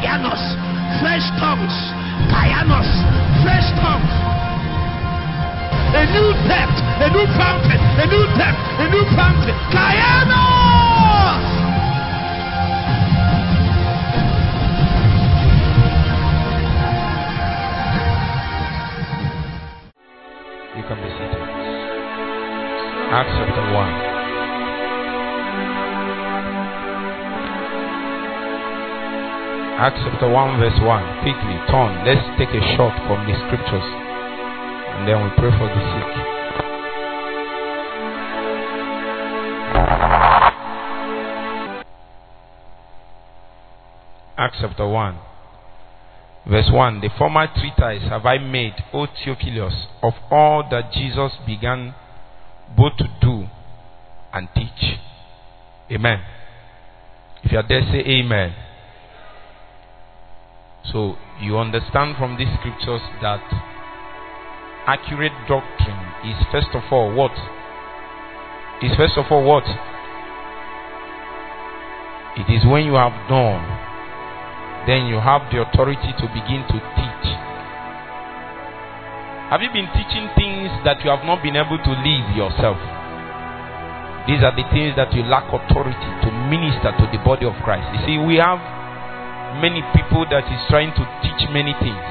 Kayanos, fresh tongues. Kayanos, fresh tongues. A new depth, a new fountain, a new depth, a new fountain. Kayanos! You can be seated. Acts chapter 1. Acts chapter 1, verse 1. Quickly, turn. Let's take a shot from the scriptures. And then we pray for the sick. Acts chapter 1. Verse 1 The former treatise have I made, O Theophilus, of all that Jesus began both to do and teach. Amen. If you are there, say Amen. So you understand from these scriptures that accurate doctrine is first of all what? Is first of all what? It is when you have done, then you have the authority to begin to teach. Have you been teaching things that you have not been able to live yourself? These are the things that you lack authority to minister to the body of Christ. You see, we have many people that is trying to teach many things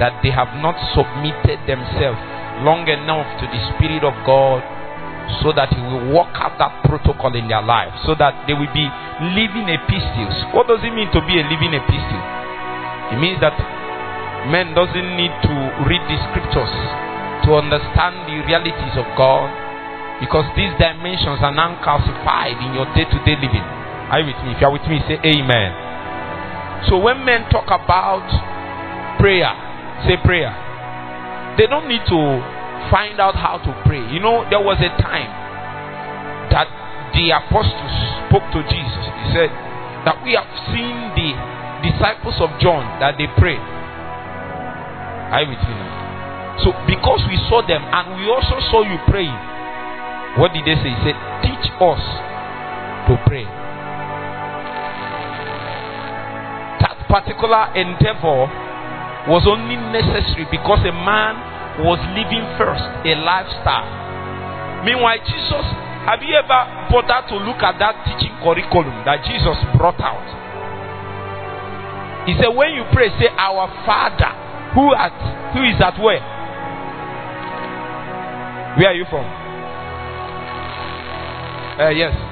that they have not submitted themselves long enough to the Spirit of God so that He will work out that protocol in their life, so that they will be living epistles. What does it mean to be a living epistle? It means that man doesn't need to read the scriptures to understand the realities of God because these dimensions are now calcified in your day to day living. Are you with me? If you are with me, say amen. So when men talk about prayer, say prayer. They don't need to find out how to pray. You know, there was a time that the apostles spoke to Jesus. He said that we have seen the disciples of John that they pray. Are you with me? So because we saw them and we also saw you praying, what did they say? He said, Teach us to pray. Particular endeavor was only necessary because a man was living first a lifestyle. Meanwhile, Jesus, have you ever bothered to look at that teaching curriculum that Jesus brought out? He said, When you pray, say, Our Father, who at who is at where? Where are you from? Uh, yes.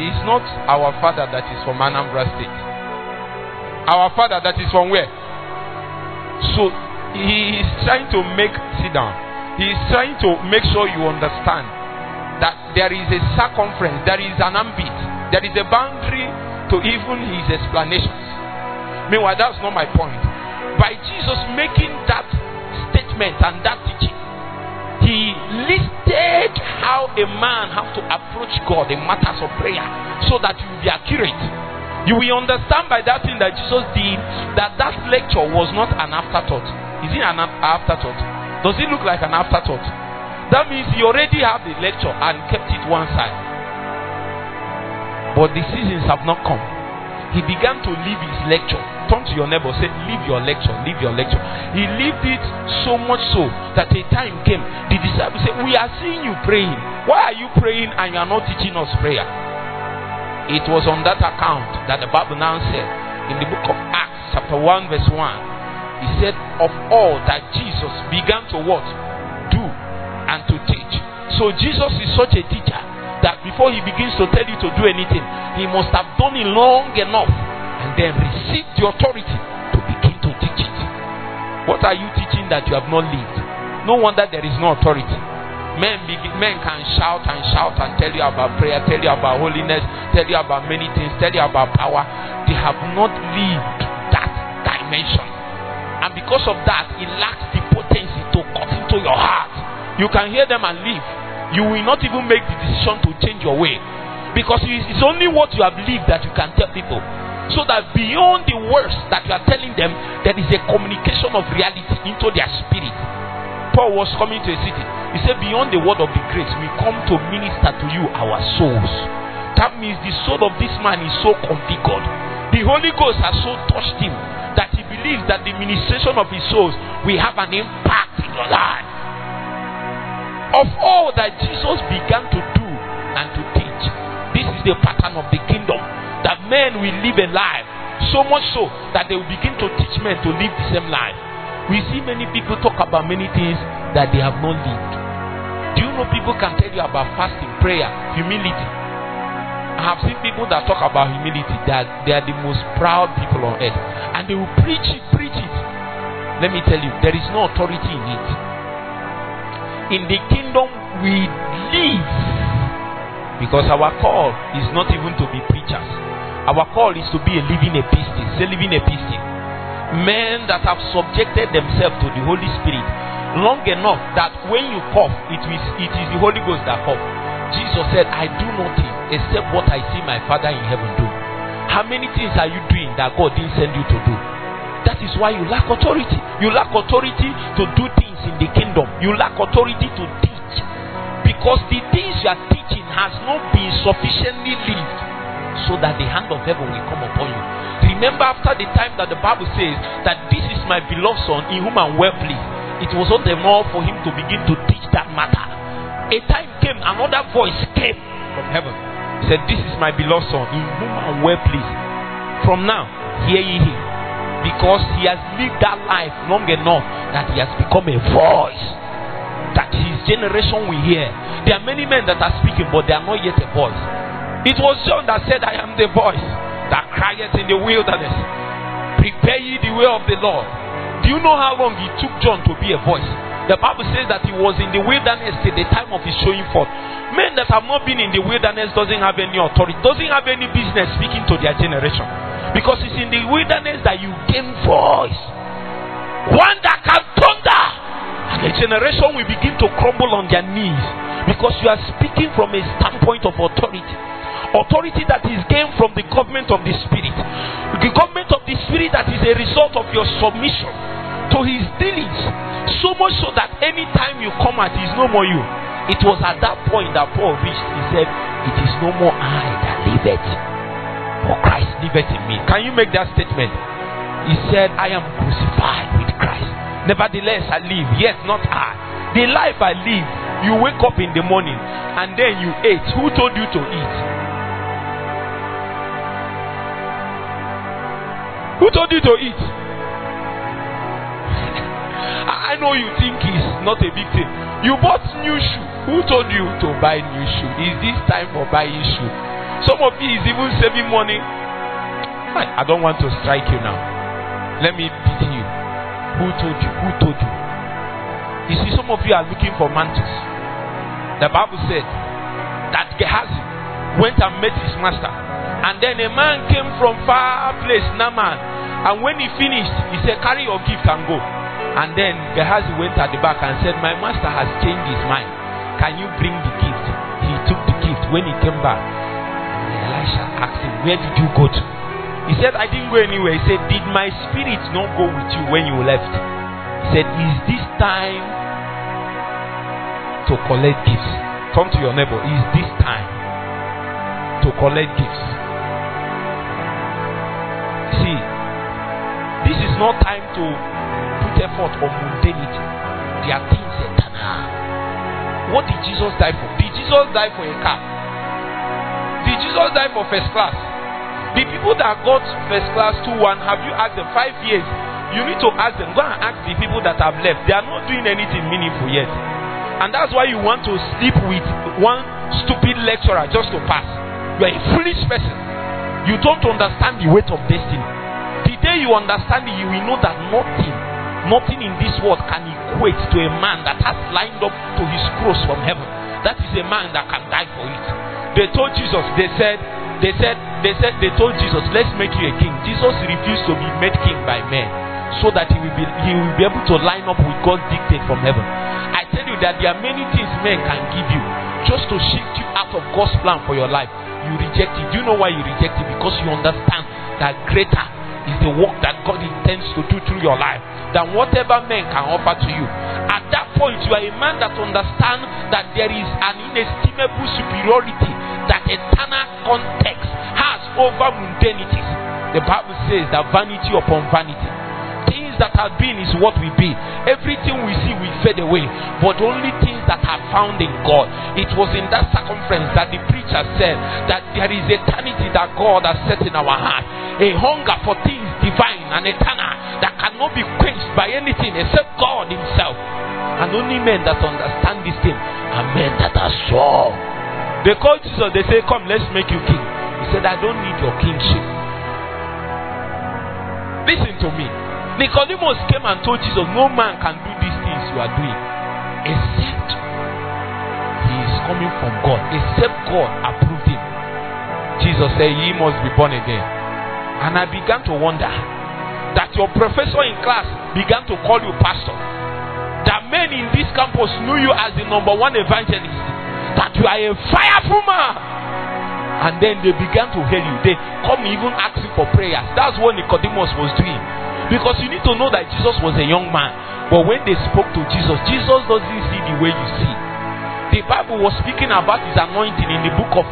It's not our father that is from Anambra State. Our father that is from where? So he is trying to make sit down. He is trying to make sure you understand that there is a circumference, there is an ambit, there is a boundary to even his explanations. Meanwhile, that's not my point. By Jesus making that statement and that teaching, listed how a man has to approach God in matters of prayer so that you will be accurate. You will understand by that thing that Jesus did that that lecture was not an afterthought. Is it an afterthought? Does it look like an afterthought? That means he already had the lecture and kept it one side. But the seasons have not come. He began to leave his lecture. Turn to your neighbor, say, Leave your lecture, leave your lecture. He lived it so much so that a time came. The disciples said, We are seeing you praying. Why are you praying and you are not teaching us prayer? It was on that account that the Bible now said in the book of Acts, chapter 1, verse 1, he said, Of all that Jesus began to what? Do and to teach. So Jesus is such a teacher that before he begins to tell you to do anything, he must have done it long enough and then receive the authority to begin to teach it. What are you teaching that you have not lived? No wonder there is no authority. Men, begin, men can shout and shout and tell you about prayer, tell you about holiness, tell you about many things, tell you about power. They have not lived that dimension. And because of that, it lacks the potency to cut into your heart. You can hear them and leave. You will not even make the decision to change your way. Because it's only what you have lived that you can tell people. So that beyond the words that you are telling them, there is a communication of reality into their spirit. Paul was coming to a city, he said, Beyond the word of the grace, we come to minister to you our souls. That means the soul of this man is so configured. The Holy Ghost has so touched him that he believes that the ministration of his souls will have an impact in your life. Of all that Jesus began to do and to teach, this is the pattern of the kingdom that men will live a life so much so that they will begin to teach men to live the same life. We see many people talk about many things that they have not lived. Do you know people can tell you about fasting, prayer, humility? I have seen people that talk about humility that they are the most proud people on earth and they will preach it, preach it. Let me tell you, there is no authority in it. In the kingdom, we live because our call is not even to be preachers, our call is to be a living epistle. Say, living epistle. Men that have subjected themselves to the Holy Spirit long enough that when you cough, it is, it is the Holy Ghost that cough. Jesus said, I do nothing except what I see my Father in heaven do. How many things are you doing that God didn't send you to do? That is why you lack authority. You lack authority to do things in the kingdom. You lack authority to teach. Because the things you are teaching has not been sufficiently lived so that the hand of heaven will come upon you. Remember, after the time that the Bible says that this is my beloved Son in whom I'm well pleased, it was not enough for him to begin to teach that matter. A time came, another voice came from heaven. He said, This is my beloved Son in whom I'm well pleased. From now, hear ye him. Because he has lived that life long enough that he has become a voice that his generation will hear. There are many men that are speaking, but they are not yet a voice. It was John that said, I am the voice that crieth in the wilderness. Prepare ye the way of the Lord. Do you know how long it took John to be a voice? The Bible says that he was in the wilderness till the time of his showing forth. Men that have not been in the wilderness doesn't have any authority, doesn't have any business speaking to their generation. Because it's in the wilderness that you gain voice. Generation will begin to crumble on their knees. Because you are speaking from a standpoint of authority. Authority that is gained from the government of the Spirit. The government of the Spirit that is a result of your submission to His dealings. So much so that anytime you come at is no more you. It was at that point that Paul reached. He said, It is no more I that liveth, for Christ liveth in me. Can you make that statement? He said, I am crucified with Christ. Nevertheless, I live, Yes, not I. The life I live, you wake up in the morning and then you ate. Who told you to eat? Who told you to eat? I know you think it's not a big thing. You bought new shoe. Who told you to buy new shoe? Is this time for buying shoe? Some of you is even saving money. I, I don't want to strike you now. Let me pity you. Who told you? Who told you? You see, some of you are looking for mantles. The Bible said that Gehazi went and met his master. And then a man came from far place, Naaman. And when he finished, he said, Carry your gift and go. And then Gehazi went at the back and said, My master has changed his mind. Can you bring the gift? He took the gift. When he came back, Elisha asked him, Where did you go to? He said, I didn't go anywhere. He said, Did my spirit not go with you when you left? He said, Is this time to collect gifts? Come to your neighbor. Is this time to collect gifts? See, this is not time to put effort on mundanity. There are things eternal. What did Jesus die for? Did Jesus die for a car? Did Jesus die for first class? The people that got first class 2 1, have you asked them five years? You need to ask them. Go and ask the people that have left. They are not doing anything meaningful yet. And that's why you want to sleep with one stupid lecturer just to pass. You are a foolish person. You don't understand the weight of destiny. The day you understand it, you will know that nothing, nothing in this world can equate to a man that has lined up to his cross from heaven. That is a man that can die for it. They told Jesus, they said, they said, they said, they told Jesus, let's make you a king. Jesus refused to be made king by men so that he will be he will be able to line up with God's dictate from heaven. I tell you that there are many things men can give you just to shift you out of God's plan for your life. You reject it. Do you know why you reject it? Because you understand that greater is the work that God intends to do through your life than whatever men can offer to you. At that point, you are a man that understands that there is an inestimable superiority that eternal context over mundanities. The Bible says that vanity upon vanity things that have been is what we be. Everything we see will fade away, but only things that are found in God. It was in that circumference that the preacher said that there is eternity that God has set in our heart, a hunger for things divine and eternal that cannot be quenched by anything except God Himself. And only men that understand this thing are men that are strong. They call Jesus, they say, Come, let's make you king. He said, I don't need your kingship. Listen to me. Nicodemus came and told Jesus, No man can do these things you are doing except he is coming from God, except God approved him. Jesus said, Ye must be born again. And I began to wonder that your professor in class began to call you pastor. That men in this campus knew you as the number one evangelist. That you are a fireful man. And then they began to hear you. They come even asking for prayers. That's what Nicodemus was doing. Because you need to know that Jesus was a young man. But when they spoke to Jesus, Jesus doesn't see the way you see. The Bible was speaking about his anointing in the book of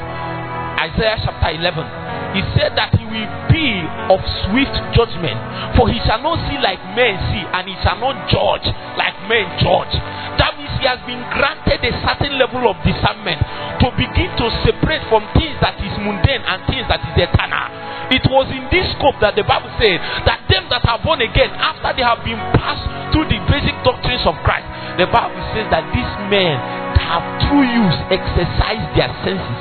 Isaiah chapter 11. He said that he will be of swift judgment, for he shall not see like men see, and he shall not judge like men judge. That he has been granted a certain level of discernment to begin to separate from things that is mundane and things that is eternal. It was in this scope that the Bible said that them that are born again, after they have been passed through the basic doctrines of Christ, the Bible says that these men have through use exercised their senses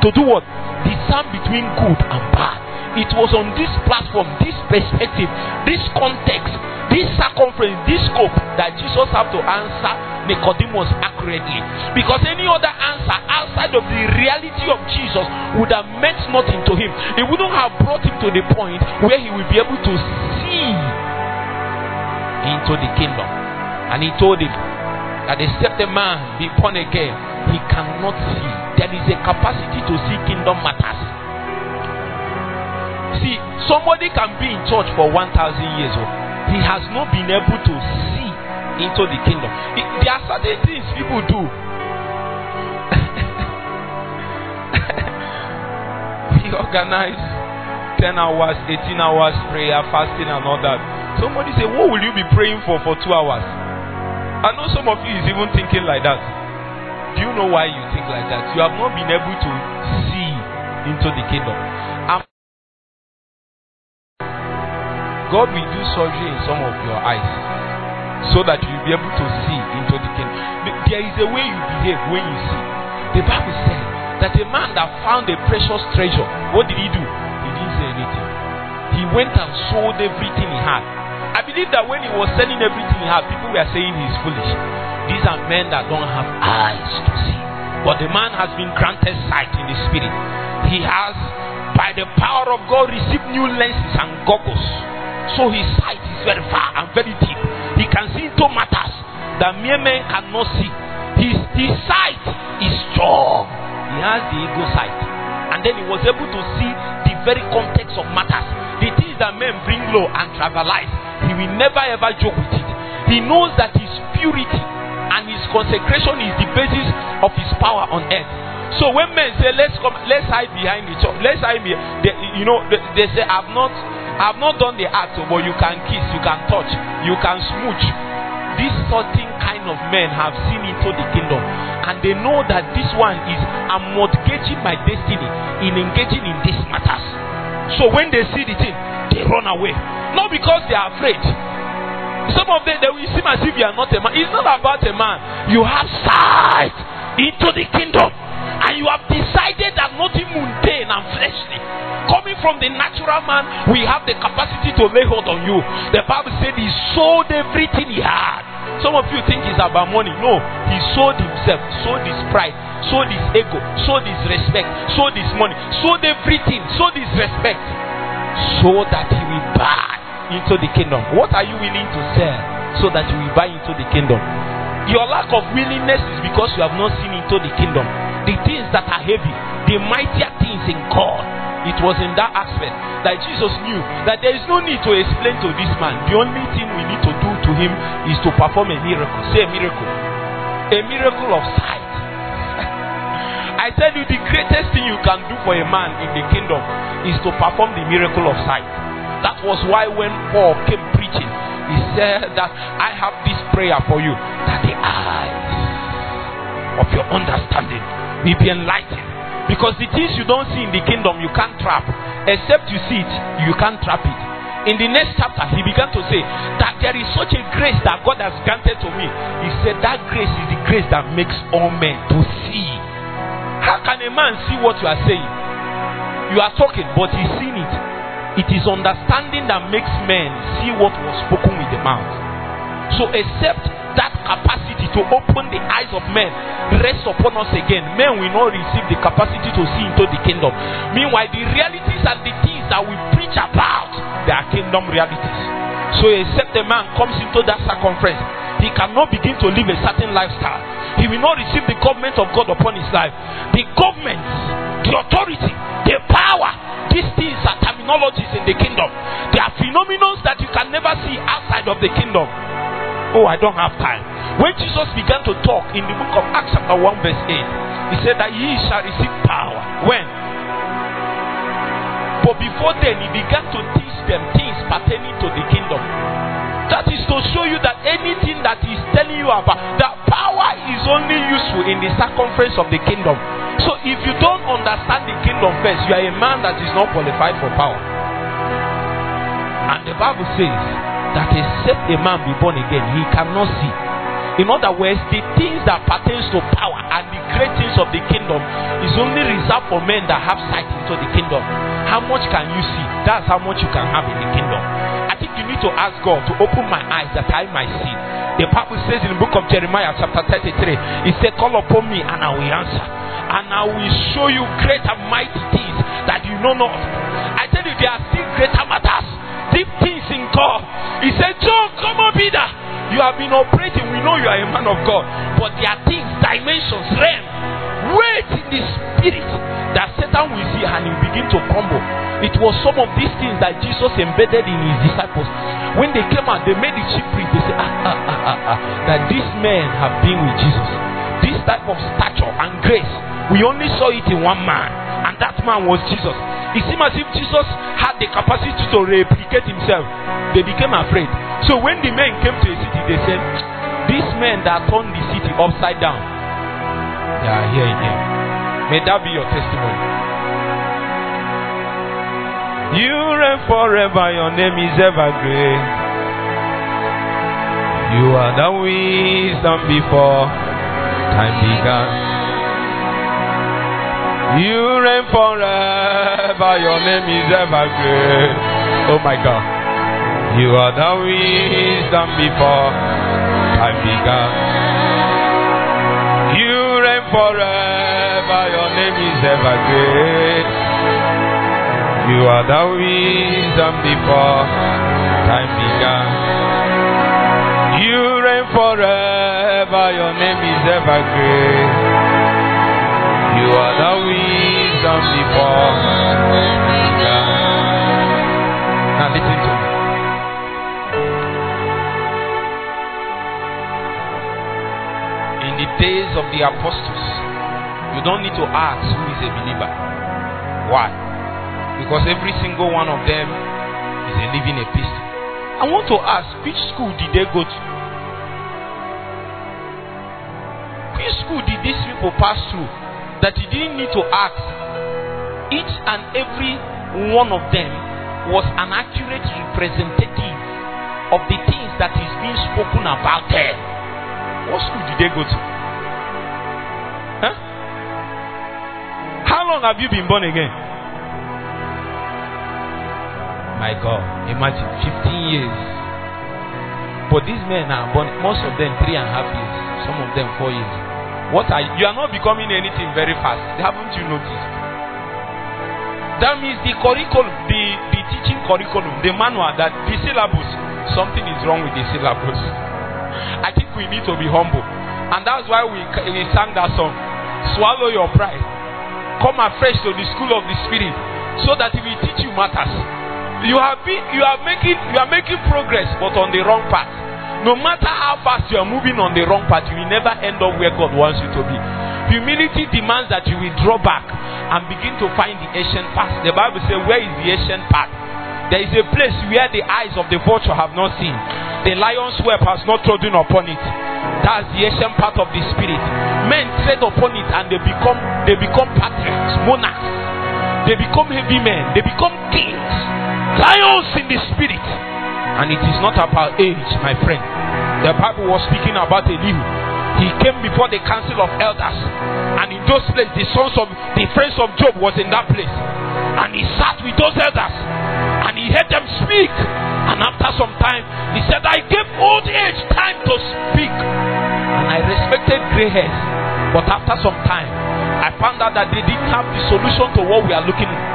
to do what? Discern between good and bad. It was on this platform, this perspective, this context, this circumference, this scope that Jesus had to answer Nicodemus accurately. Because any other answer outside of the reality of Jesus would have meant nothing to him. It wouldn't have brought him to the point where he will be able to see into the kingdom. And he told him that except a man be born again, he cannot see. There is a capacity to see kingdom matters. Somebody can be in church for 1,000 years old. He has not been able to see into the kingdom. It, there are certain things people do. we organize 10 hours, 18 hours prayer, fasting, and all that. Somebody say, What will you be praying for for two hours? I know some of you is even thinking like that. Do you know why you think like that? You have not been able to see into the kingdom. God will do surgery in some of your eyes so that you'll be able to see into the kingdom. There is a way you behave when you see. The Bible said that a man that found a precious treasure, what did he do? He didn't say anything. He went and sold everything he had. I believe that when he was selling everything he had, people were saying he's foolish. These are men that don't have eyes to see. But the man has been granted sight in the spirit. He has, by the power of God, received new lenses and goggles. So his sight is very far and very deep. He can see into matters that mere men cannot see. His, his sight is strong. He has the ego sight. And then he was able to see the very context of matters. The things that men bring low and trivialize. He will never ever joke with it. He knows that his purity and his consecration is the basis of his power on earth. So when men say, "Let's come, let's hide behind the church," let's hide behind, they, you know, they, they say, "I've not, I've not done the act, oh, but you can kiss, you can touch, you can smooch." These certain kind of men have seen into the kingdom, and they know that this one is I'm mortgaging my destiny in engaging in these matters. So when they see the thing, they run away, not because they are afraid. Some of them they will seem as if you are not a man. It's not about a man. You have sight into the kingdom, and you have decided that nothing mundane and fleshly. From the natural man, we have the capacity to lay hold on you. The Bible said he sold everything he had. Some of you think it's about money. No, he sold himself, sold his pride, sold his ego, sold his respect, sold his money, sold everything, sold his respect, so that he will buy into the kingdom. What are you willing to sell so that you will buy into the kingdom? Your lack of willingness is because you have not seen into the kingdom. The things that are heavy, the mightier things in God. It was in that aspect that Jesus knew that there is no need to explain to this man. The only thing we need to do to him is to perform a miracle. Say a miracle. A miracle of sight. I tell you, the greatest thing you can do for a man in the kingdom is to perform the miracle of sight. That was why when Paul came preaching, he said that I have this prayer for you that the eyes of your understanding will be enlightened because the things you don't see in the kingdom, you can't trap. Except you see it, you can't trap it. In the next chapter, he began to say that there is such a grace that God has granted to me. He said that grace is the grace that makes all men to see. How can a man see what you are saying? You are talking, but he's seen it. It is understanding that makes men see what was spoken with the mouth. So, except capacity to open the eyes of men rest upon us again, men will not receive the capacity to see into the kingdom. Meanwhile, the realities and the things that we preach about, they are kingdom realities. So, except a man comes into that circumference, he cannot begin to live a certain lifestyle. He will not receive the government of God upon his life. The government, the authority, the power, these things are terminologies in the kingdom. They are phenomena that you can never see outside of the kingdom. Oh, I don't have time. When Jesus began to talk in the book of Acts, chapter 1, verse 8, he said that ye shall receive power. When? But before then, he began to teach them things pertaining to the kingdom. That is to show you that anything that he's telling you about, that power is only useful in the circumference of the kingdom. So if you don't understand the kingdom first, you are a man that is not qualified for power. And the Bible says, that except a man be born again, he cannot see. In other words, the things that pertains to power and the great things of the kingdom is only reserved for men that have sight into the kingdom. How much can you see? That's how much you can have in the kingdom. I think you need to ask God to open my eyes that I might see. The Bible says in the book of Jeremiah, chapter 33, He said, Call upon me and I will answer. And I will show you great and mighty things that you know not. I tell you, there are still greater matters, deep things in God he said, John, come up Peter. You have been operating. We know you are a man of God. But there are things, dimensions, realm, weight in the spirit that Satan will see and he will begin to crumble. It was some of these things that Jesus embedded in his disciples. When they came out, they made the chief priest. They said, ah, ah, ah, ah, ah, that these men have been with Jesus. This type of stature and grace, we only saw it in one man, and that man was Jesus. It seemed as if Jesus had the capacity to replicate himself. They became afraid. So when the men came to the city, they said, These men that turned the city upside down, they are here again. May that be your testimony. You reign forever, your name is ever great. You are the wisdom before time began. You reign forever, your name is ever great. Oh my God. You are the wisdom before time began. You reign forever, your name is ever great. You are the wisdom before time began. You reign forever, your name is ever great. You are the wisdom before. Now listen to me. In the days of the apostles, you don't need to ask who is a believer. Why? Because every single one of them is a living epistle. I want to ask, which school did they go to? Which school did these people pass through? That he didn't need to ask. Each and every one of them was an accurate representative of the things that is being spoken about there. What school did they go to? Huh? How long have you been born again? My God, imagine 15 years. But these men are born, most of them three and a half years, some of them four years. What are you, you are not becoming anything very fast. Haven't you noticed? That means the curriculum, the, the teaching curriculum, the manual, that the syllabus, something is wrong with the syllabus. I think we need to be humble. And that's why we, we sang that song. Swallow your pride. Come afresh to the school of the Spirit. so that he will teach you matters. You have been, you are making, you are making progress, but on the wrong path. No matter how fast you are moving on the wrong path, you will never end up where God wants you to be. Humility demands that you will draw back and begin to find the ancient path. The Bible says, Where is the ancient path? There is a place where the eyes of the vulture have not seen, the lion's web has not trodden upon it. That's the ancient part of the spirit. Men tread upon it and they become they become patriots, monarchs. They become heavy men, they become kings, lions in the spirit. And it is not about age, my friend. The Bible was speaking about a Elihu. He came before the council of elders, and in those places, the sons of the friends of Job was in that place, and he sat with those elders, and he heard them speak. And after some time, he said, "I gave old age time to speak, and I respected gray hairs." But after some time, I found out that they didn't have the solution to what we are looking at.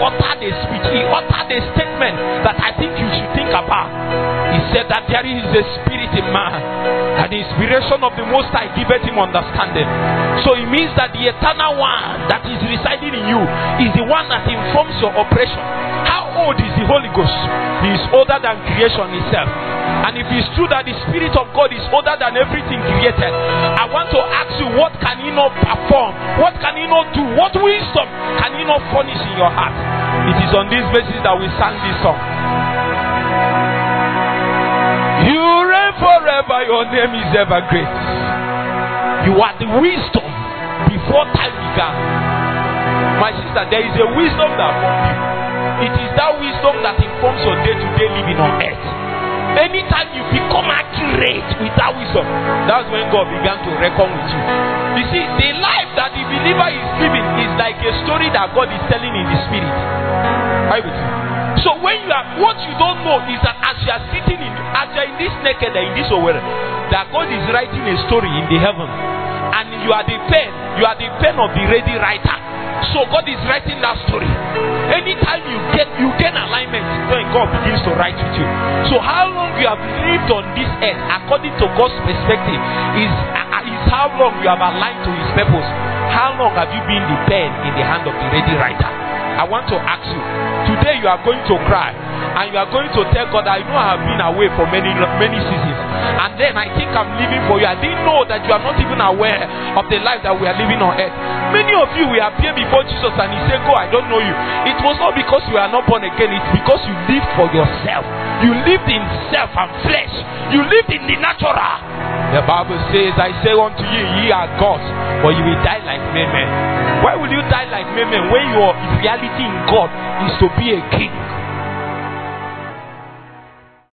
Uttered a speech, he uttered a statement that I think you should think about. He said that there is a spirit in man, and the inspiration of the Most High giveth him understanding. So it means that the eternal one that is residing in you is the one that informs your operation. How old is the Holy Ghost? He is older than creation itself. And if it's true that the Spirit of God is older than everything created, I want to ask you, what can He not perform? What can He not do? What wisdom can He not furnish in your heart? It is on this basis that we sang this song. You forever, your name is ever great. You are the wisdom before time began. My sister, there is a wisdom that. It is that wisdom that informs your day to day living on earth. Anytime you become accurate with that wisdom, that's when God began to reckon with you. You see, the life that the believer is living is like a story that God is telling in the spirit. Are you with me? So when you are, what you don't know is that as you are sitting in, as you are in this naked in this over, that God is writing a story in the heaven, and you are the pen, you are the pen of the ready writer. So God is writing that story. Anytime you get you gain alignment, then God begins to write with you. So how long you have lived on this earth, according to God's perspective, is is how long you have aligned to His purpose. How long have you been the pen in the hand of the ready writer? I want to ask you. Today you are going to cry and you are going to tell God, I know I have been away for many many seasons, and then I think I'm living for you. I didn't know that you are not even aware of the life that we are living on earth. Many of you will appear before Jesus and He say, Go, I don't know you. It was not because you are not born again, it's because you lived for yourself. You lived in self and flesh. You lived in the natural. The Bible says, I say unto you, ye are gods, but you will die like men. Why will you die like men when your reality in God is to be a king?